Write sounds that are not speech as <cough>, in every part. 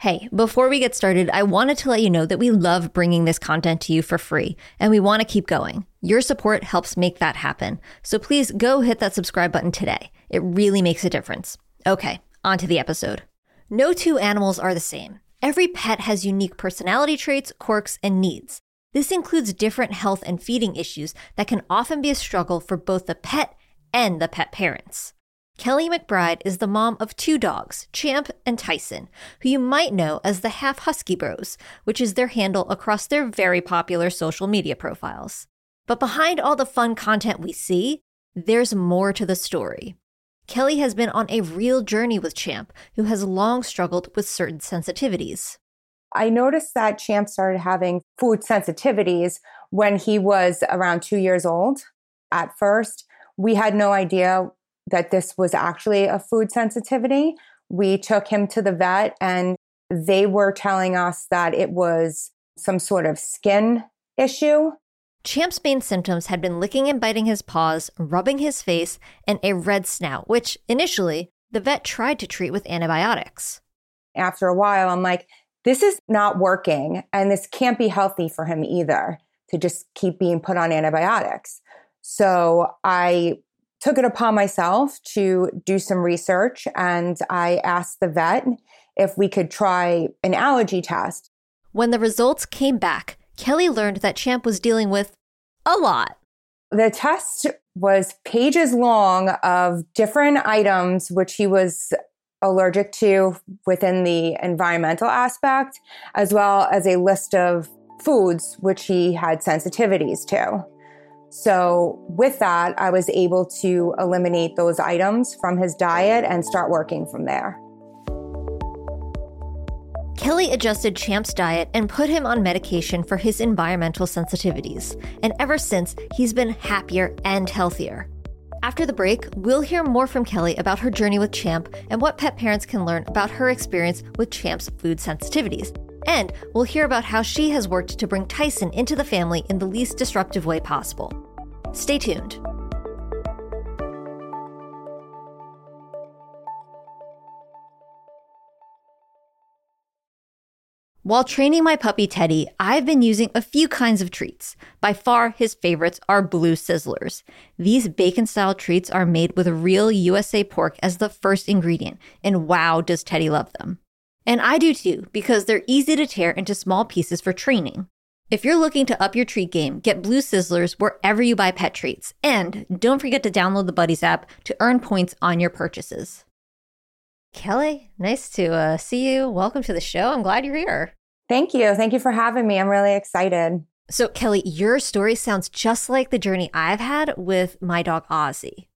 Hey, before we get started, I wanted to let you know that we love bringing this content to you for free, and we want to keep going. Your support helps make that happen. So please go hit that subscribe button today. It really makes a difference. Okay, on to the episode. No two animals are the same. Every pet has unique personality traits, quirks, and needs. This includes different health and feeding issues that can often be a struggle for both the pet and the pet parents. Kelly McBride is the mom of two dogs, Champ and Tyson, who you might know as the Half Husky Bros, which is their handle across their very popular social media profiles. But behind all the fun content we see, there's more to the story. Kelly has been on a real journey with Champ, who has long struggled with certain sensitivities. I noticed that Champ started having food sensitivities when he was around two years old. At first, we had no idea that this was actually a food sensitivity. We took him to the vet and they were telling us that it was some sort of skin issue. Champ's main symptoms had been licking and biting his paws, rubbing his face, and a red snout, which initially the vet tried to treat with antibiotics. After a while, I'm like, this is not working, and this can't be healthy for him either to just keep being put on antibiotics. So I took it upon myself to do some research and I asked the vet if we could try an allergy test. When the results came back, Kelly learned that Champ was dealing with a lot. The test was pages long of different items which he was allergic to within the environmental aspect, as well as a list of foods which he had sensitivities to. So, with that, I was able to eliminate those items from his diet and start working from there. Kelly adjusted Champ's diet and put him on medication for his environmental sensitivities. And ever since, he's been happier and healthier. After the break, we'll hear more from Kelly about her journey with Champ and what pet parents can learn about her experience with Champ's food sensitivities. And we'll hear about how she has worked to bring Tyson into the family in the least disruptive way possible. Stay tuned. While training my puppy Teddy, I've been using a few kinds of treats. By far, his favorites are blue sizzlers. These bacon style treats are made with real USA pork as the first ingredient, and wow, does Teddy love them. And I do too, because they're easy to tear into small pieces for training. If you're looking to up your treat game, get Blue Sizzlers wherever you buy pet treats. And don't forget to download the Buddies app to earn points on your purchases. Kelly, nice to uh, see you. Welcome to the show. I'm glad you're here. Thank you. Thank you for having me. I'm really excited. So, Kelly, your story sounds just like the journey I've had with my dog Ozzy.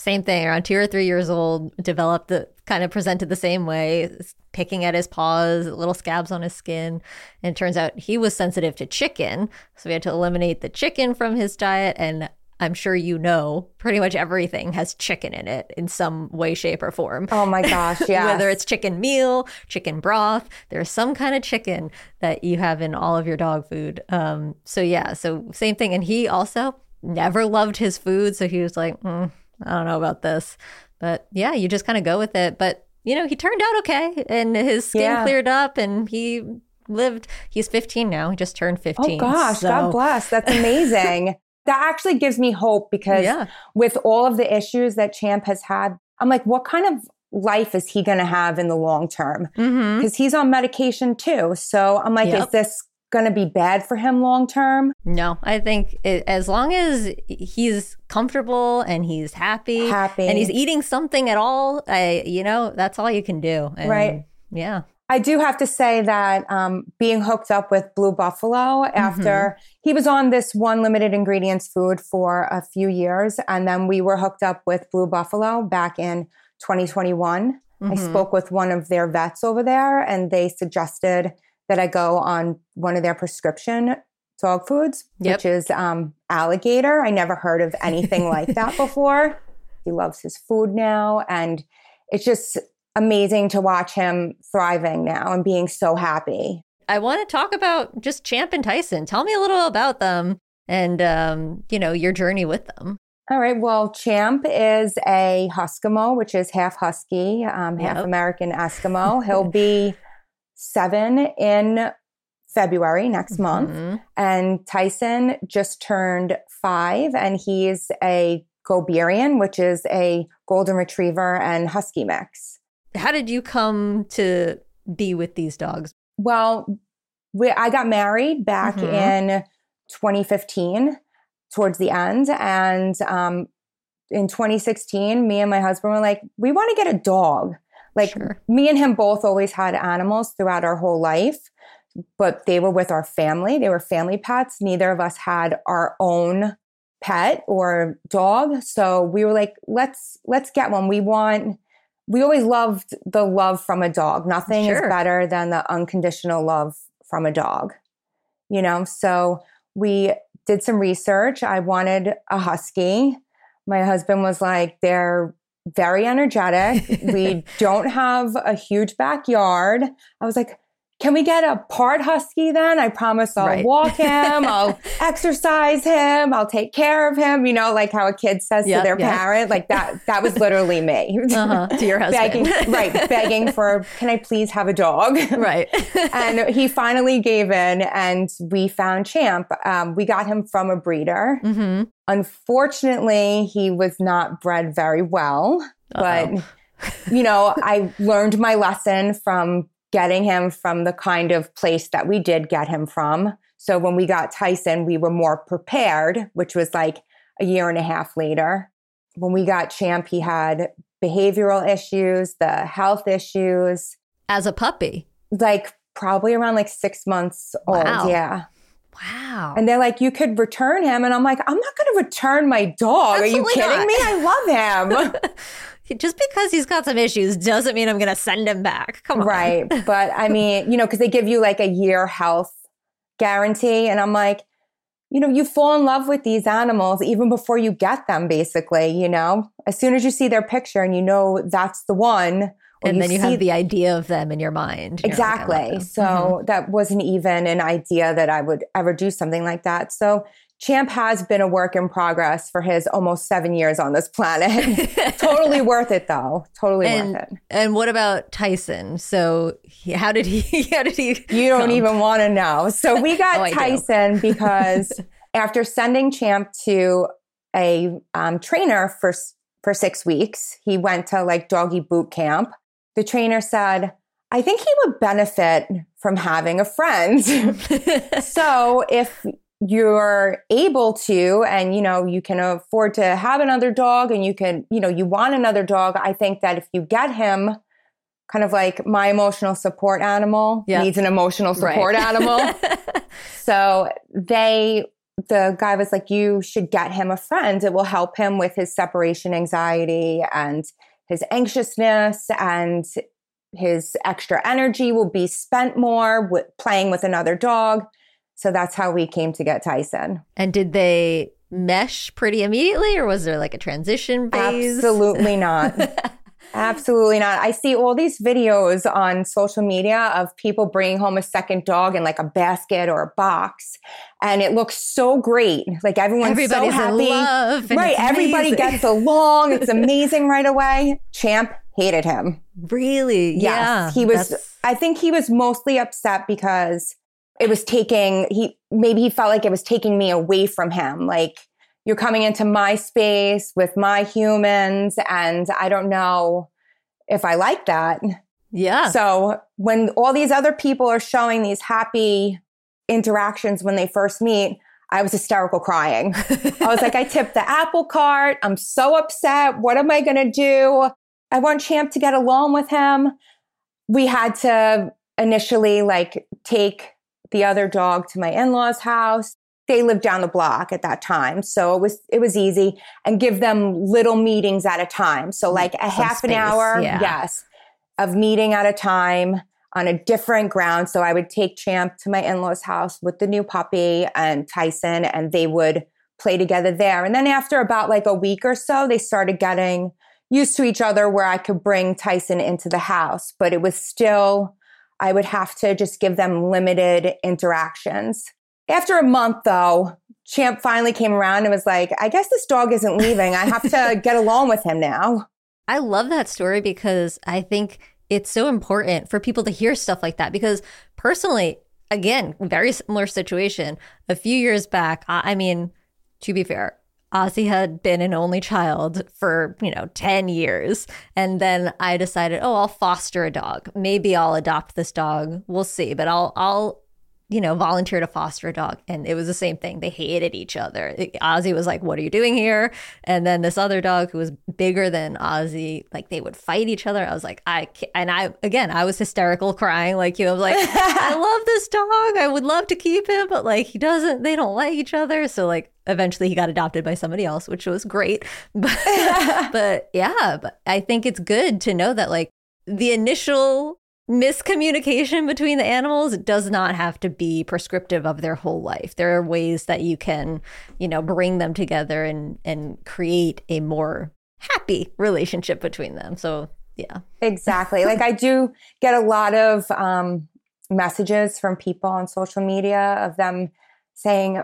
Same thing, around two or three years old, developed the kind of presented the same way, picking at his paws, little scabs on his skin. And it turns out he was sensitive to chicken. So we had to eliminate the chicken from his diet. And I'm sure you know pretty much everything has chicken in it in some way, shape, or form. Oh my gosh, yeah. <laughs> Whether it's chicken meal, chicken broth, there's some kind of chicken that you have in all of your dog food. Um, so yeah, so same thing. And he also never loved his food. So he was like, mm, I don't know about this. But yeah, you just kind of go with it. But, you know, he turned out okay and his skin yeah. cleared up and he lived, he's 15 now. He just turned 15. Oh gosh, so. God bless. That's <laughs> amazing. that actually gives me hope because yeah. with all of the issues that Champ has had, I'm like, what kind of life is he going to have in the long term? Because mm-hmm. he's on medication too. So I'm like, yep. is this going to be bad for him long term. No, I think it, as long as he's comfortable and he's happy, happy, and he's eating something at all, I, you know, that's all you can do. And right. Yeah. I do have to say that um, being hooked up with Blue Buffalo after mm-hmm. he was on this one limited ingredients food for a few years, and then we were hooked up with Blue Buffalo back in 2021. Mm-hmm. I spoke with one of their vets over there, and they suggested that I go on one of their prescription dog foods, yep. which is um, alligator. I never heard of anything <laughs> like that before. He loves his food now. And it's just amazing to watch him thriving now and being so happy. I want to talk about just Champ and Tyson. Tell me a little about them and, um, you know, your journey with them. All right. Well, Champ is a Huskimo, which is half Husky, um, half yep. American Eskimo. He'll <laughs> be seven in February next month. Mm-hmm. And Tyson just turned five, and he's a Goberian, which is a golden retriever and husky mix. How did you come to be with these dogs? Well, we, I got married back Mhm. in 2015 towards the end. And um, in 2016, me and my husband were like, we want to get a dog. Like, Sure. me and him both always had animals throughout our whole life, but they were with our family. They were family pets. Neither of us had our own pet or dog. So we were like, let's let's get one. We want we always loved the love from a dog. Nothing is better than the unconditional love from a dog. You know, so we did some research. I wanted a husky. My husband was like, they're very energetic. we <laughs> don't have a huge backyard. I was like, can we get a part husky then? I promise I'll Right. walk him, I'll <laughs> exercise him, I'll take care of him, you know, like how a kid says Yep, to their yep. parent. Like that, that was literally me. <laughs> Uh-huh. To your husband. begging, right, begging for, can I please have a dog? <laughs> right. and he finally gave in and we found Champ. Um, we got him from a breeder. hmm Unfortunately, he was not bred very well, Uh-oh. but you know, I learned my lesson from getting him from the kind of place that we did get him from. So when we got Tyson, we were more prepared, which was like a year and a half later. When we got Champ, he had behavioral issues, the health issues, As a puppy. like probably around like six months old. Yeah. Wow. And they're like, you could return him. And I'm like, I'm not going to return my dog. Are you kidding not. me? I love him. <laughs> <laughs> Just because he's got some issues doesn't mean I'm going to send him back. Come on. right. <laughs> But I mean, you know, because they give you like a year health guarantee. And I'm like, you know, you fall in love with these animals even before you get them, basically, you know, as soon as you see their picture and you know that's the one. or And then you see- have the idea of them in your mind. You're like, I love Exactly. them. So Mhm. that wasn't even an idea that I would ever do something like that. So Champ has been a work in progress for his almost seven years on this planet. <laughs> totally worth it, though. Totally And- worth it. And what about Tyson? So he, how did he? <laughs> How did he? You don't come? even want to know. So we got <laughs> Oh, Tyson because after sending Champ to a um, trainer for for six weeks, he went to like doggy boot camp. The trainer said, "I think he would benefit from having a friend." so if you're able to and you know you can afford to have another dog and you can you know you want another dog i think that if you get him kind of like my emotional support animal Yeah. needs an emotional support Right. animal <laughs> so they the guy was like you should get him a friend it will help him with his separation anxiety and his anxiousness and his extra energy will be spent more with playing with another dog so that's how we came to get Tyson. and did they mesh pretty immediately, or was there like a transition phase? Absolutely not. <laughs> Absolutely not. I see all these videos on social media of people bringing home a second dog in like a basket or a box, and it looks so great. Like everyone's Everybody's so happy. love. Right. Everybody gets along. It's <laughs> amazing right away. Champ hated him. really. Yes. yeah, he was, that's- I think he was mostly upset because it was taking, he maybe he felt like it was taking me away from him. Like, you're coming into my space with my humans, and I don't know if I like that. yeah. So, when all these other people are showing these happy interactions when they first meet, I was hysterical crying. I was like, I <laughs> tipped the apple cart. I'm so upset. What am I going to do? I want Champ to get along with him. We had to initially like take the other dog to my in-laws house. They lived down the block at that time. So it was it was easy and give them little meetings at a time. So like a Some half an hour, yeah. yes, of meeting at a time on a different ground. So I would take Champ to my in-laws house with the new puppy and Tyson and they would play together there. And then after about like a week or so, they started getting used to each other where I could bring Tyson into the house, but it was still, I would have to just give them limited interactions. After a month, though, Champ finally came around and was like, I guess this dog isn't leaving. I have to <laughs> get along with him now. I love that story because I think it's so important for people to hear stuff like that because personally, again, very similar situation. A few years back, I, mean, to be fair, Ozzy had been an only child for, you know, 10 years. And then I decided, oh, I'll foster a dog. Maybe I'll adopt this dog. We'll see. But I'll I'll you know, volunteer to foster a dog. And it was the same thing. They hated each other. Ozzy was like, What are you doing here? And then this other dog who was bigger than Ozzy, like they would fight each other. I was like, I can't. And I, again, I was hysterical crying like you. I was like, <laughs> I love this dog. I would love to keep him, but like he doesn't, they don't like each other. So like eventually he got adopted by somebody else, which was great. <laughs> But, <laughs> but yeah, but I think it's good to know that like the initial miscommunication between the animals does not have to be prescriptive of their whole life. There are ways that you can, you know, bring them together and and create a more happy relationship between them. So, yeah. Exactly. like I do get a lot of um messages from people on social media of them saying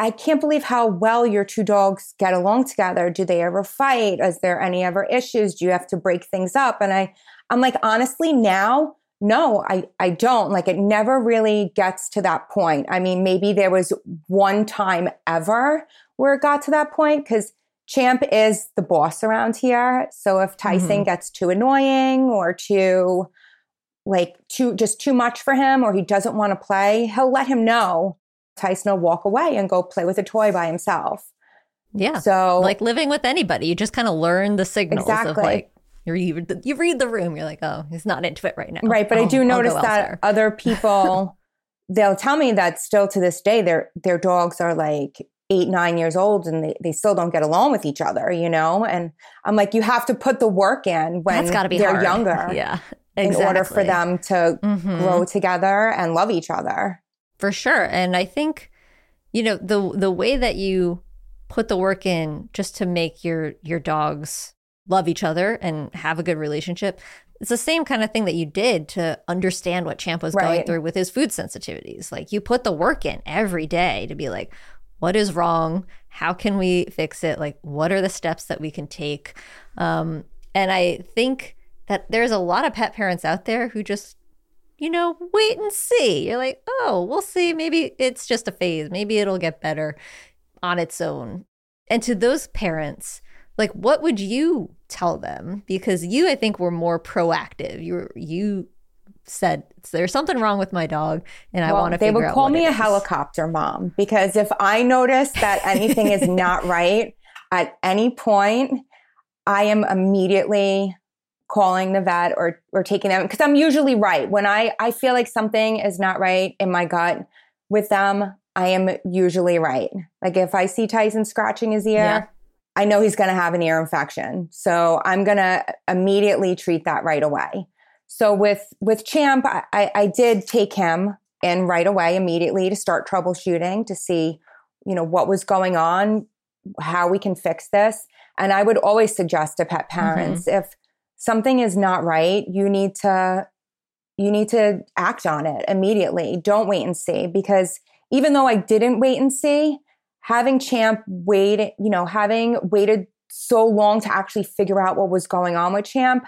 I can't believe how well your two dogs get along together. Do they ever fight? Is there any ever issues? Do you have to break things up? And I, I'm like, honestly, now no, I, I don't. Like it never really gets to that point. I mean, maybe there was one time ever where it got to that point because Champ is the boss around here. So if Tyson mm-hmm. gets too annoying or too like too just too much for him or he doesn't want to play, he'll let him know. Tyson will walk away and go play with a toy by himself. Yeah. So like living with anybody, you just kind of learn the signals exactly. of like you read, you read the room. You're like, oh, he's not into it right now. Right, but I'll, I do notice that <laughs> other people, they'll tell me that still to this day, their their dogs are like eight, nine years old, and they, they still don't get along with each other. You know, and I'm like, you have to put the work in when That's gotta be they're hard. younger. <laughs> yeah, exactly. in order for them to mm-hmm. grow together and love each other. For sure, and I think you know the the way that you put the work in just to make your your dogs love each other and have a good relationship. It's the same kind of thing that you did to understand what Champ was right. going through with his food sensitivities. Like you put the work in every day to be like, what is wrong? How can we fix it? Like, what are the steps that we can take? Um, and I think that there's a lot of pet parents out there who just, you know, wait and see. You're like, oh, we'll see. Maybe it's just a phase. Maybe it'll get better on its own. And to those parents, like what would you tell them? Because you i think were more proactive. You you said there's something wrong with my dog and well, i want to they would call me a is. helicopter mom because if i notice that anything is <laughs> not right at any point i am immediately calling the vet or or taking them because i'm usually right. When i i feel like something is not right in my gut with them i am usually right. Like if i see tyson scratching his ear yeah I know he's going to have an ear infection. So I'm going to immediately treat that right away. So with, with Champ, I, I did take him in right away, immediately to start troubleshooting to see, you know, what was going on, how we can fix this. And I would always suggest to pet mm-hmm. parents mm-hmm. if something is not right, you need to you need to act on it immediately. Don't wait and see because even though I didn't wait and see, having Champ wait, you know, having waited so long to actually figure out what was going on with Champ,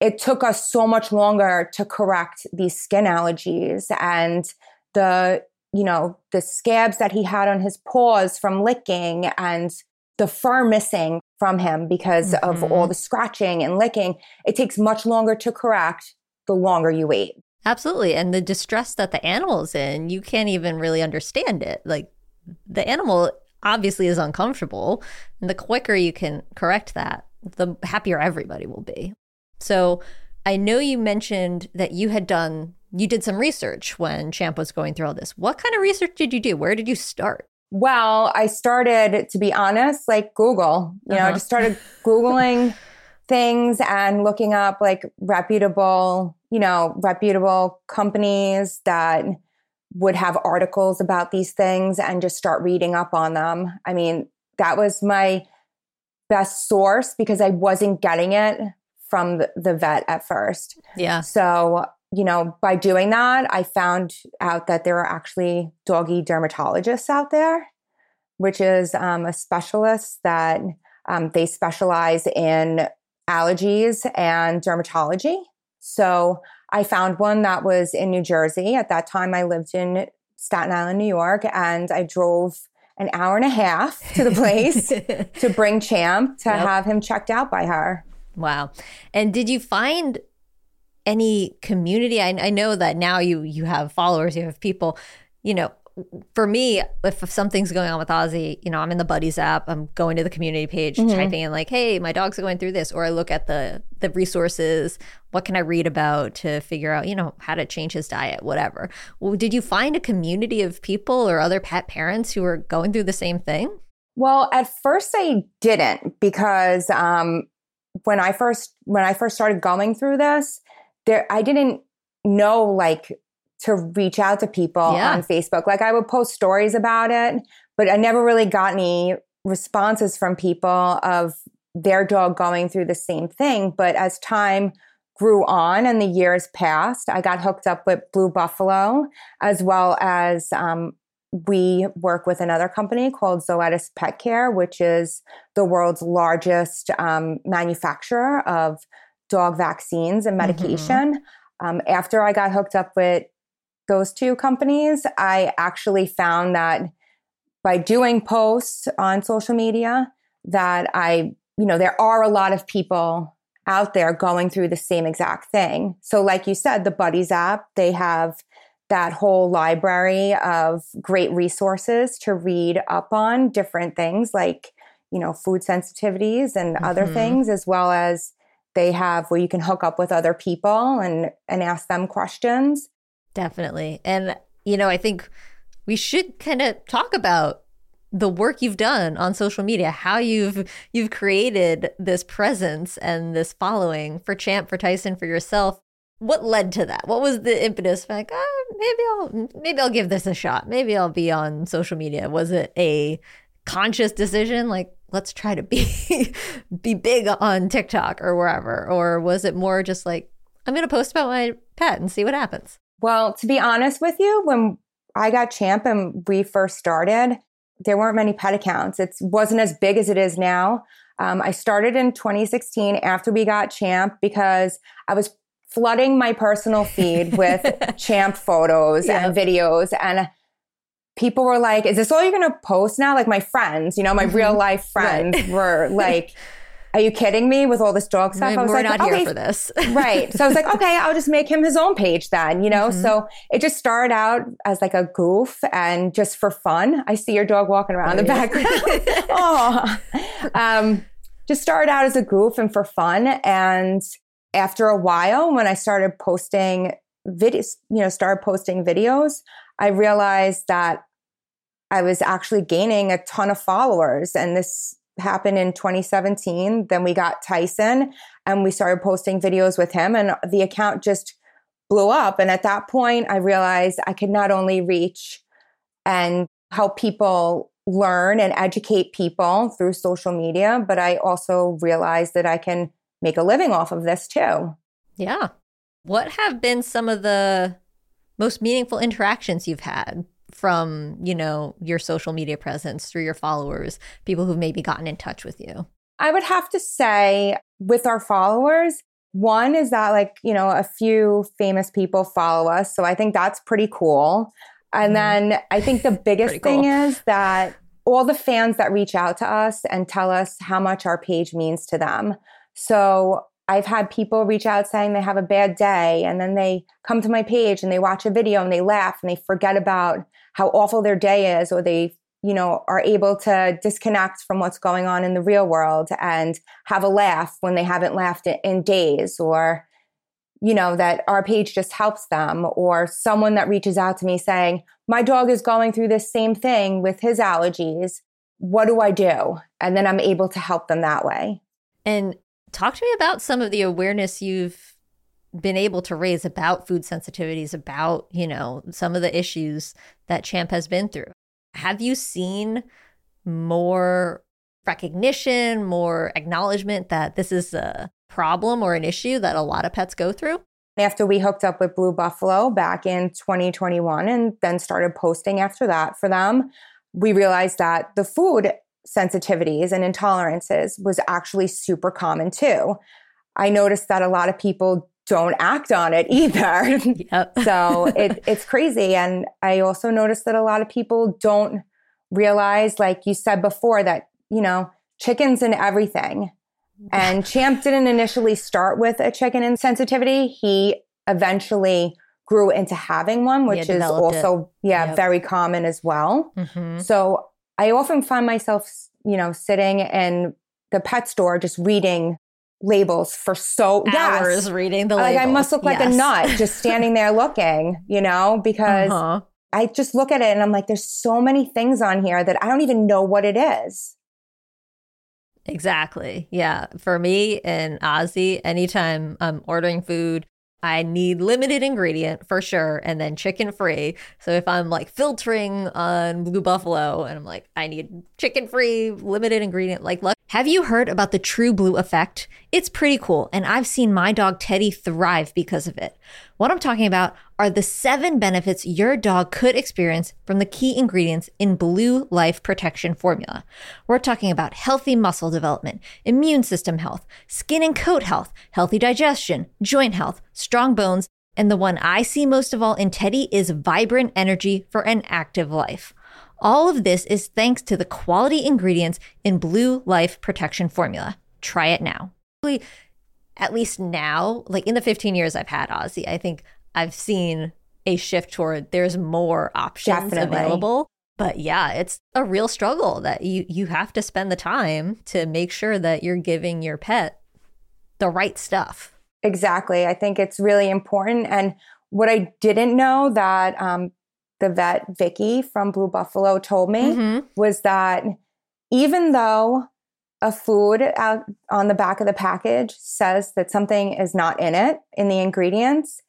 it took us so much longer to correct these skin allergies and the, you know, the scabs that he had on his paws from licking and the fur missing from him because mm-hmm. of all the scratching and licking. It takes much longer to correct the longer you wait. Absolutely. And the distress that the animal's in, you can't even really understand it. Like the animal obviously is uncomfortable. And the quicker you can correct that, the happier everybody will be. So I know you mentioned that you had done, you did some research when Champ was going through all this. What kind of research did you do? Where did you start? Well, I started, to be honest, like Google. You uh-huh. know, I just started Googling <laughs> things and looking up like reputable, you know, reputable companies that would have articles about these things and just start reading up on them. I mean, that was my best source because I wasn't getting it from the, vet at first. Yeah. So, you know, by doing that, I found out that there are actually doggy dermatologists out there, which is um, a specialist that um, they specialize in allergies and dermatology. So I found one that was in New Jersey. At that time, I lived in Staten Island, New York, and I drove an hour and a half to the place <laughs> to bring Champ to yep. have him checked out by her. Wow. And did you find any community? I, I know that now you you have followers, you have people, you know, for me, if something's going on with Ozzy, you know, I'm in the Buddies app. I'm going to the community page, mm-hmm. typing in like, "Hey, my dog's going through this," or I look at the the resources. What can I read about to figure out, you know, how to change his diet, whatever. Well, did you find a community of people or other pet parents who were going through the same thing? Well, at first I didn't because um, when I first when I first started going through this, there I didn't know like to reach out to people yeah. on Facebook. Like I would post stories about it, but I never really got any responses from people of their dog going through the same thing. But as time grew on and the years passed, I got hooked up with Blue Buffalo, as well as um, we work with another company called Zoetis Pet Care, which is the world's largest um, manufacturer of dog vaccines and mm-hmm. medication. Mm-hmm. Um, after I got hooked up with those two companies, I actually found that by doing posts on social media that I, you know, there are a lot of people out there going through the same exact thing. So like you said, the Buddies app, they have that whole library of great resources to read up on different things like, you know, food sensitivities and mm-hmm. other things as well as they have where you can hook up with other people and and ask them questions Definitely. And, you know, I think we should kind of talk about the work you've done on social media, how you've you've created this presence and this following for Champ, for Tyson, for yourself. What led to that? What was the impetus? Like, oh, maybe I'll maybe I'll give this a shot. Maybe I'll be on social media. Was it a conscious decision? Like, let's try to be <laughs> be big on TikTok or wherever, or was it more just like I'm going to post about my pet and see what happens? Well, to be honest with you, when I got Champ and we first started, there weren't many pet accounts. It wasn't as big as it is now. Um, I started in 2016 after we got Champ because I was flooding my personal feed <laughs> with Champ photos yep. and videos. And people were like, Is this all you're going to post now? Like my friends, you know, my mm-hmm. real life friends right. were <laughs> like, are you kidding me with all this dog stuff? I was We're like, not okay. here for this. <laughs> right. So I was like, okay, I'll just make him his own page then, you know? Mm-hmm. So it just started out as like a goof and just for fun. I see your dog walking around in the background. <laughs> <laughs> oh, um, just started out as a goof and for fun. And after a while, when I started posting videos, you know, started posting videos, I realized that I was actually gaining a ton of followers. And this happened in 2017. Then we got Tyson and we started posting videos with him, and the account just blew up. And at that point, I realized I could not only reach and help people learn and educate people through social media, but I also realized that I can make a living off of this too. Yeah. What have been some of the most meaningful interactions you've had from, you know, your social media presence through your followers, people who've maybe gotten in touch with you? I would have to say with our followers, one is that like, you know, a few famous people follow us. So I think that's pretty cool. And mm. then I think the <laughs> biggest thing is that all the fans that reach out to us and tell us how much our page means to them. So I've had people reach out saying they have a bad day and then they come to my page and they watch a video and they laugh and they forget about how awful their day is or they you know are able to disconnect from what's going on in the real world and have a laugh when they haven't laughed in days or you know that our page just helps them or someone that reaches out to me saying my dog is going through this same thing with his allergies. What do i do? And then i'm able to help them that way. And talk to me about some of the awareness you've been able to raise about food sensitivities, about, you know, some of the issues that Champ has been through. Have you seen more recognition, more acknowledgement that this is a problem or an issue that a lot of pets go through? After we hooked up with Blue Buffalo back in 2021 and then started posting after that for them, we realized that the food sensitivities and intolerances was actually super common too. I noticed that a lot of people don't act on it either. <laughs> Yep. so it, <laughs> it's crazy. And I also noticed that a lot of people don't realize, like you said before, that, you know, chickens and everything. And <laughs> Champ didn't initially start with a chicken insensitivity. He eventually grew into having one, which Yeah, is developed it. also, yeah, Yep. very common as well. Mhm. So I often find myself, you know, sitting in the pet store just reading labels for so yes. Reading the Like I must look like a nut just standing there looking, you know, because Uh-huh. I just look at it and I'm like, there's so many things on here that I don't even know what it is. Exactly. Yeah. For me and Ozzy, anytime I'm ordering food, I need limited ingredient for sure, and then chicken free. So if I'm like filtering on Blue Buffalo and I'm like, I need chicken free, limited ingredient, like, look, have you heard about the True Blue effect? It's pretty cool, and I've seen my dog Teddy thrive because of it. What I'm talking about are the seven benefits your dog could experience from the key ingredients in Blue Life Protection Formula. We're talking about healthy muscle development, immune system health, skin and coat health, healthy digestion, joint health, strong bones, and the one I see most of all in Teddy is vibrant energy for an active life. All of this is thanks to the quality ingredients in Blue Life Protection Formula. Try it now. At least now, like in the 15 years I've had Ozzy, I think I've seen a shift toward there's more options Definitely. available. But yeah, it's a real struggle that you you have to spend the time to make sure that you're giving your pet the right stuff. Exactly. I think it's really important. And what I didn't know that um, the vet Vicky from Blue Buffalo told me Mhm. was that even though a food out on the back of the package says that something is not in it in the ingredients,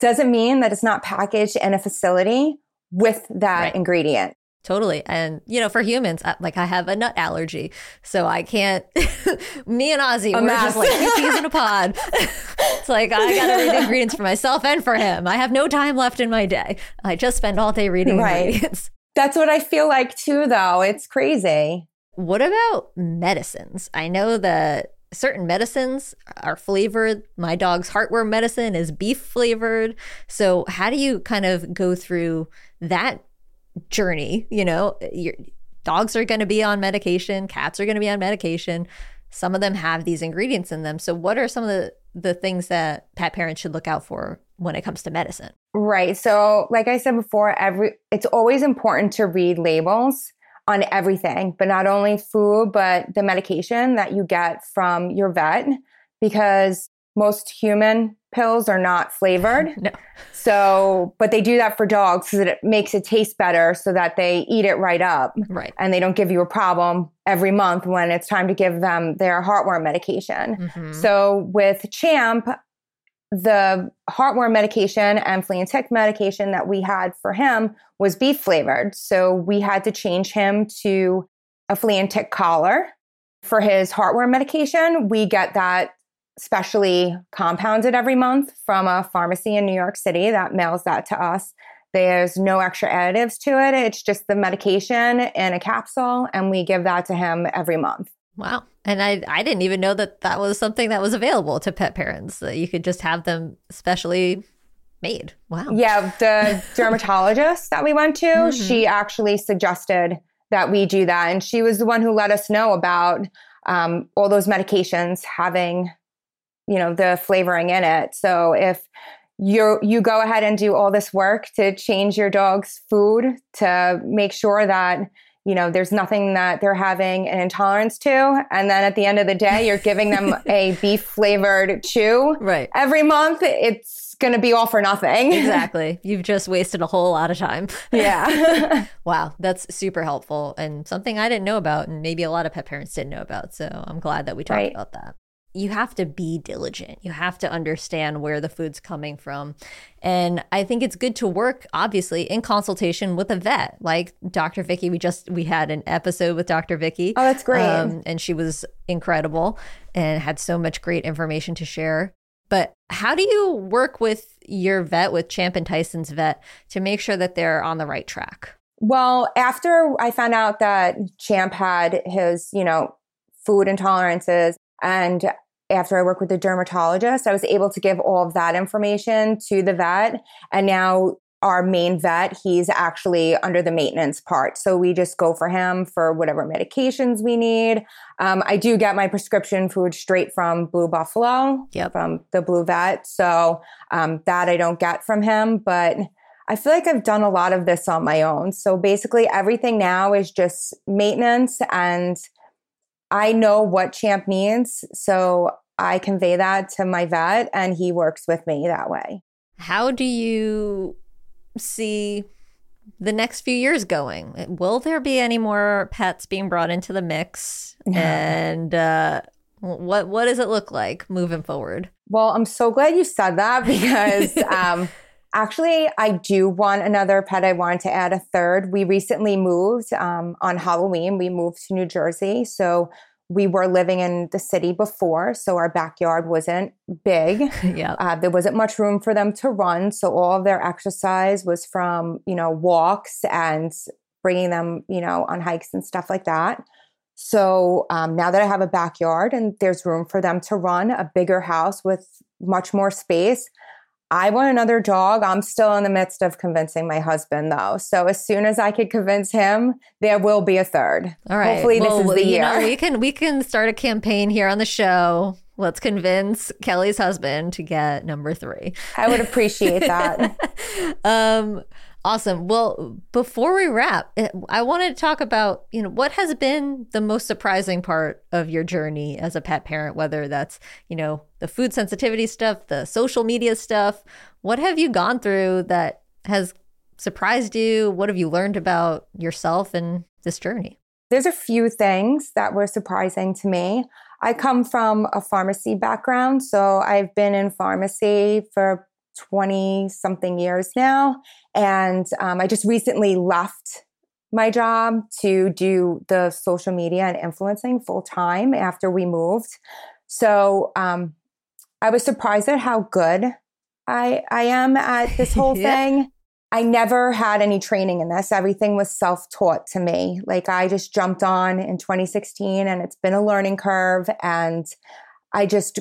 doesn't mean that it's not packaged in a facility with that Right. ingredient. Totally. And, you know, for humans, I- like I have a nut allergy. So I can't, <laughs> me and Ozzy, A we're mess. just like two peas in a pod. <laughs> it's like I got to read the ingredients for myself and for him. I have no time left in my day. I just spend all day reading Right. ingredients. That's what I feel like too, though. It's crazy. What about medicines? I know that certain medicines are flavored. My dog's heartworm medicine is beef flavored. So, how do you kind of go through that journey? You know, your dogs are going to be on medication, cats are going to be on medication. Some of them have these ingredients in them. So, what are some of the, the things that pet parents should look out for when it comes to medicine? Right. So, like I said before, every it's always important to read labels on everything, but not only food, but the medication that you get from your vet because most human pills are not flavored. <laughs> No. So, but they do that for dogs so that it makes it taste better so that they eat it right up Right. and they don't give you a problem every month when it's time to give them their heartworm medication. Mhm. So with Champ, the heartworm medication and flea and tick medication that we had for him was beef flavored. So we had to change him to a flea and tick collar. For his heartworm medication, we get that specially compounded every month from a pharmacy in New York City that mails that to us. There's no extra additives to it. It's just the medication in a capsule, and we give that to him every month. Wow. And I, I didn't even know that that was something that was available to pet parents, that you could just have them specially made. Wow. Yeah, the <laughs> dermatologist that we went to, Mhm. she actually suggested that we do that. And she was the one who let us know about um, all those medications having, you know, the flavoring in it. So if you you go ahead and do all this work to change your dog's food to make sure that you know there's nothing that they're having an intolerance to and then at the end of the day you're giving them <laughs> a beef flavored chew Right. every month it's going to be all for nothing Exactly. You've just wasted a whole lot of time. yeah <laughs> <laughs> Wow. That's super helpful and something I didn't know about, and maybe a lot of pet parents didn't know about. So I'm glad that we talked Right. about that. You have to be diligent. You have to understand where the food's coming from. And I think it's good to work, obviously, in consultation with a vet like Dr. Vicky. We just we had an episode with Dr. Vicky. oh that's great Um, and she was incredible and had so much great information to share. But how do you work with your vet, with Champ and Tyson's vet, to make sure that they're on the right track? Well, after I found out that Champ had his, you know, food intolerances and after I worked with the dermatologist, I was able to give all of that information to the vet. And now our main vet, he's actually under the maintenance part. So we just go for him for whatever medications we need. Um, I do get my prescription food straight from Blue Buffalo, yep. from the Blue Vet. So um, that I don't get from him. But I feel like I've done a lot of this on my own. So basically, everything now is just maintenance, and I know what Champ needs. So I convey that to my vet, and he works with me that way. How do you see the next few years going? Will there be any more pets being brought into the mix? <laughs> and uh, what what does it look like moving forward? Well, I'm so glad you said that <laughs> because um, actually, I do want another pet. I wanted to add a third. We recently moved um, on Halloween. We moved to New Jersey, so we were living in the city before, so our backyard wasn't big. <laughs> yeah, uh, there wasn't much room for them to run, so all of their exercise was from you know walks and bringing them you know on hikes and stuff like that. So um, now that I have a backyard and there's room for them to run, a bigger house with much more space, I want another dog. I'm still in the midst of convincing my husband, though. So as soon as I could convince him, there will be a third. All right. Hopefully, well, this is the year. Know, we can we can start a campaign here on the show. Let's convince Kelly's husband to get number three. I would appreciate that. <laughs> um, Awesome. Well, before we wrap, eh, I wanted to talk about, you know, what has been the most surprising part of your journey as a pet parent, whether that's, you know, the food sensitivity stuff, the social media stuff. What have you gone through that has surprised you? What have you learned about yourself in this journey? There's a few things that were surprising to me. I come from a pharmacy background, so I've been in pharmacy for 20 something years now. And um, I just recently left my job to do the social media and influencing full time after we moved. So um, I was surprised at how good I, I am at this <laughs> whole yeah. thing. I never had any training in this. Everything was self taught to me. Like I just jumped on in 2016 and it's been a learning curve. And I just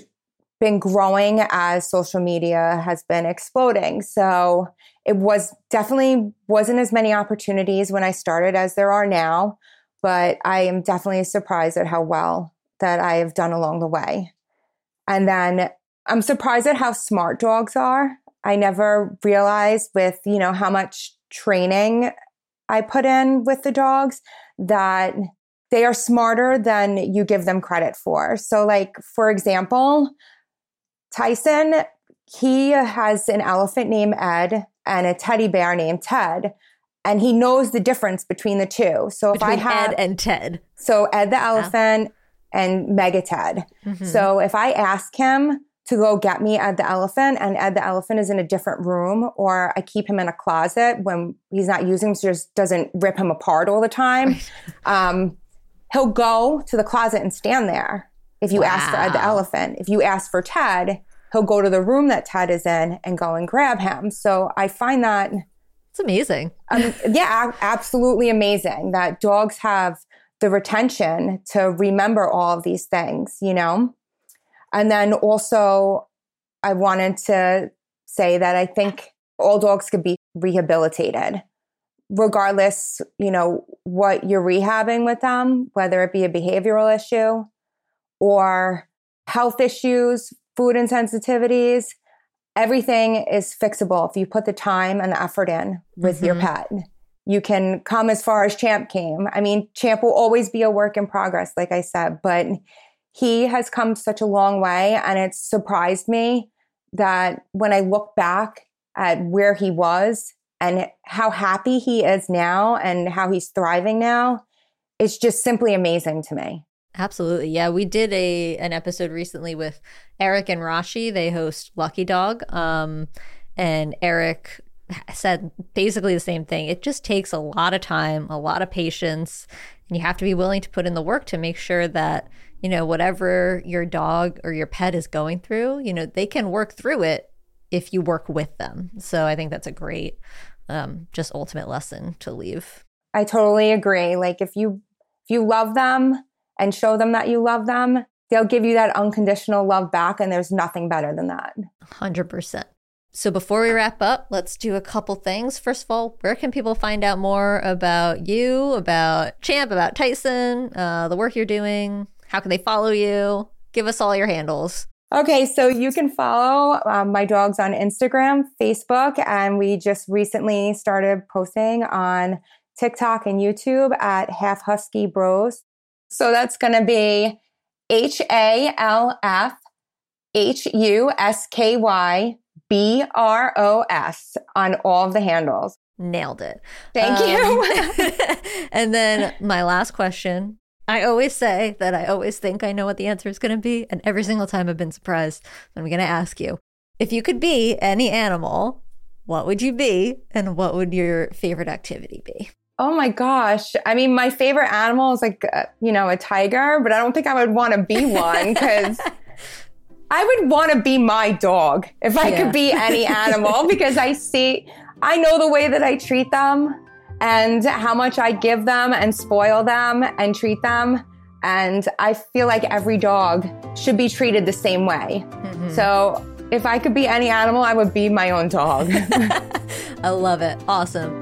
been growing as social media has been exploding. So it was definitely wasn't as many opportunities when I started as there are now, but I am definitely surprised at how well that I have done along the way. And then I'm surprised at how smart dogs are. I never realized with, you know, how much training I put in with the dogs that they are smarter than you give them credit for. So like for example, Tyson, he has an elephant named Ed and a teddy bear named Ted. And he knows the difference between the two. So between if I have Ed and Ted. So Ed the elephant and Mega Ted. Mm-hmm. So if I ask him to go get me Ed the elephant and Ed the elephant is in a different room or I keep him in a closet when he's not using him so just doesn't rip him apart all the time. <laughs> um, he'll go to the closet and stand there if you wow. ask for Ed the elephant. If you ask for Ted, he'll go to the room that Ted is in and go and grab him. So I find that it's amazing. um, yeah, absolutely amazing that dogs have the retention to remember all of these things, you know? And then also, I wanted to say that I think all dogs could be rehabilitated regardless, you know, what you're rehabbing with them, whether it be a behavioral issue or health issues, food insensitivities, everything is fixable if you put the time and the effort in with mm-hmm. your pet. You can come as far as Champ came. I mean, Champ will always be a work in progress, like I said, but he has come such a long way. And it's surprised me that when I look back at where he was and how happy he is now and how he's thriving now, it's just simply amazing to me. Absolutely. Yeah, we did a an episode recently with Eric and Rashi. They host Lucky Dog. Um, and Eric said basically the same thing. It just takes a lot of time, a lot of patience, and you have to be willing to put in the work to make sure that, you know, whatever your dog or your pet is going through, you know, they can work through it if you work with them. So I think that's a great um, just ultimate lesson to leave. I totally agree. Like if you if you love them and show them that you love them, they'll give you that unconditional love back. And there's nothing better than that. 100%. So before we wrap up, let's do a couple things. First of all, where can people find out more about you, about Champ, about Tyson, uh, the work you're doing? How can they follow you? Give us all your handles. Okay, so you can follow um, my dogs on Instagram, Facebook, and we just recently started posting on TikTok and YouTube at Half Husky Bros. So that's going to be H A L F H U S K Y B R O S on all of the handles. Nailed it. Thank um, you. <laughs> <laughs> and then my last question. I always say that I always think I know what the answer is going to be. And every single time I've been surprised. I'm going to ask you if you could be any animal, what would you be? And what would your favorite activity be? Oh my gosh. I mean, my favorite animal is like, uh, you know, a tiger, but I don't think I would want to be one because <laughs> I would want to be my dog if I yeah. could be any <laughs> animal because I see, I know the way that I treat them and how much I give them and spoil them and treat them. And I feel like every dog should be treated the same way. Mm-hmm. So if I could be any animal, I would be my own dog. <laughs> I love it. Awesome.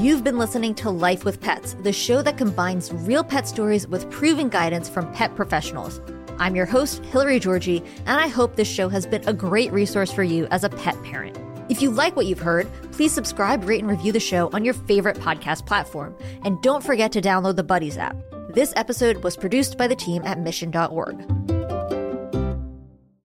You've been listening to Life with Pets, the show that combines real pet stories with proven guidance from pet professionals. I'm your host, Hilary Georgie, and I hope this show has been a great resource for you as a pet parent. If you like what you've heard, please subscribe, rate, and review the show on your favorite podcast platform. And don't forget to download the Buddies app. This episode was produced by the team at mission.org.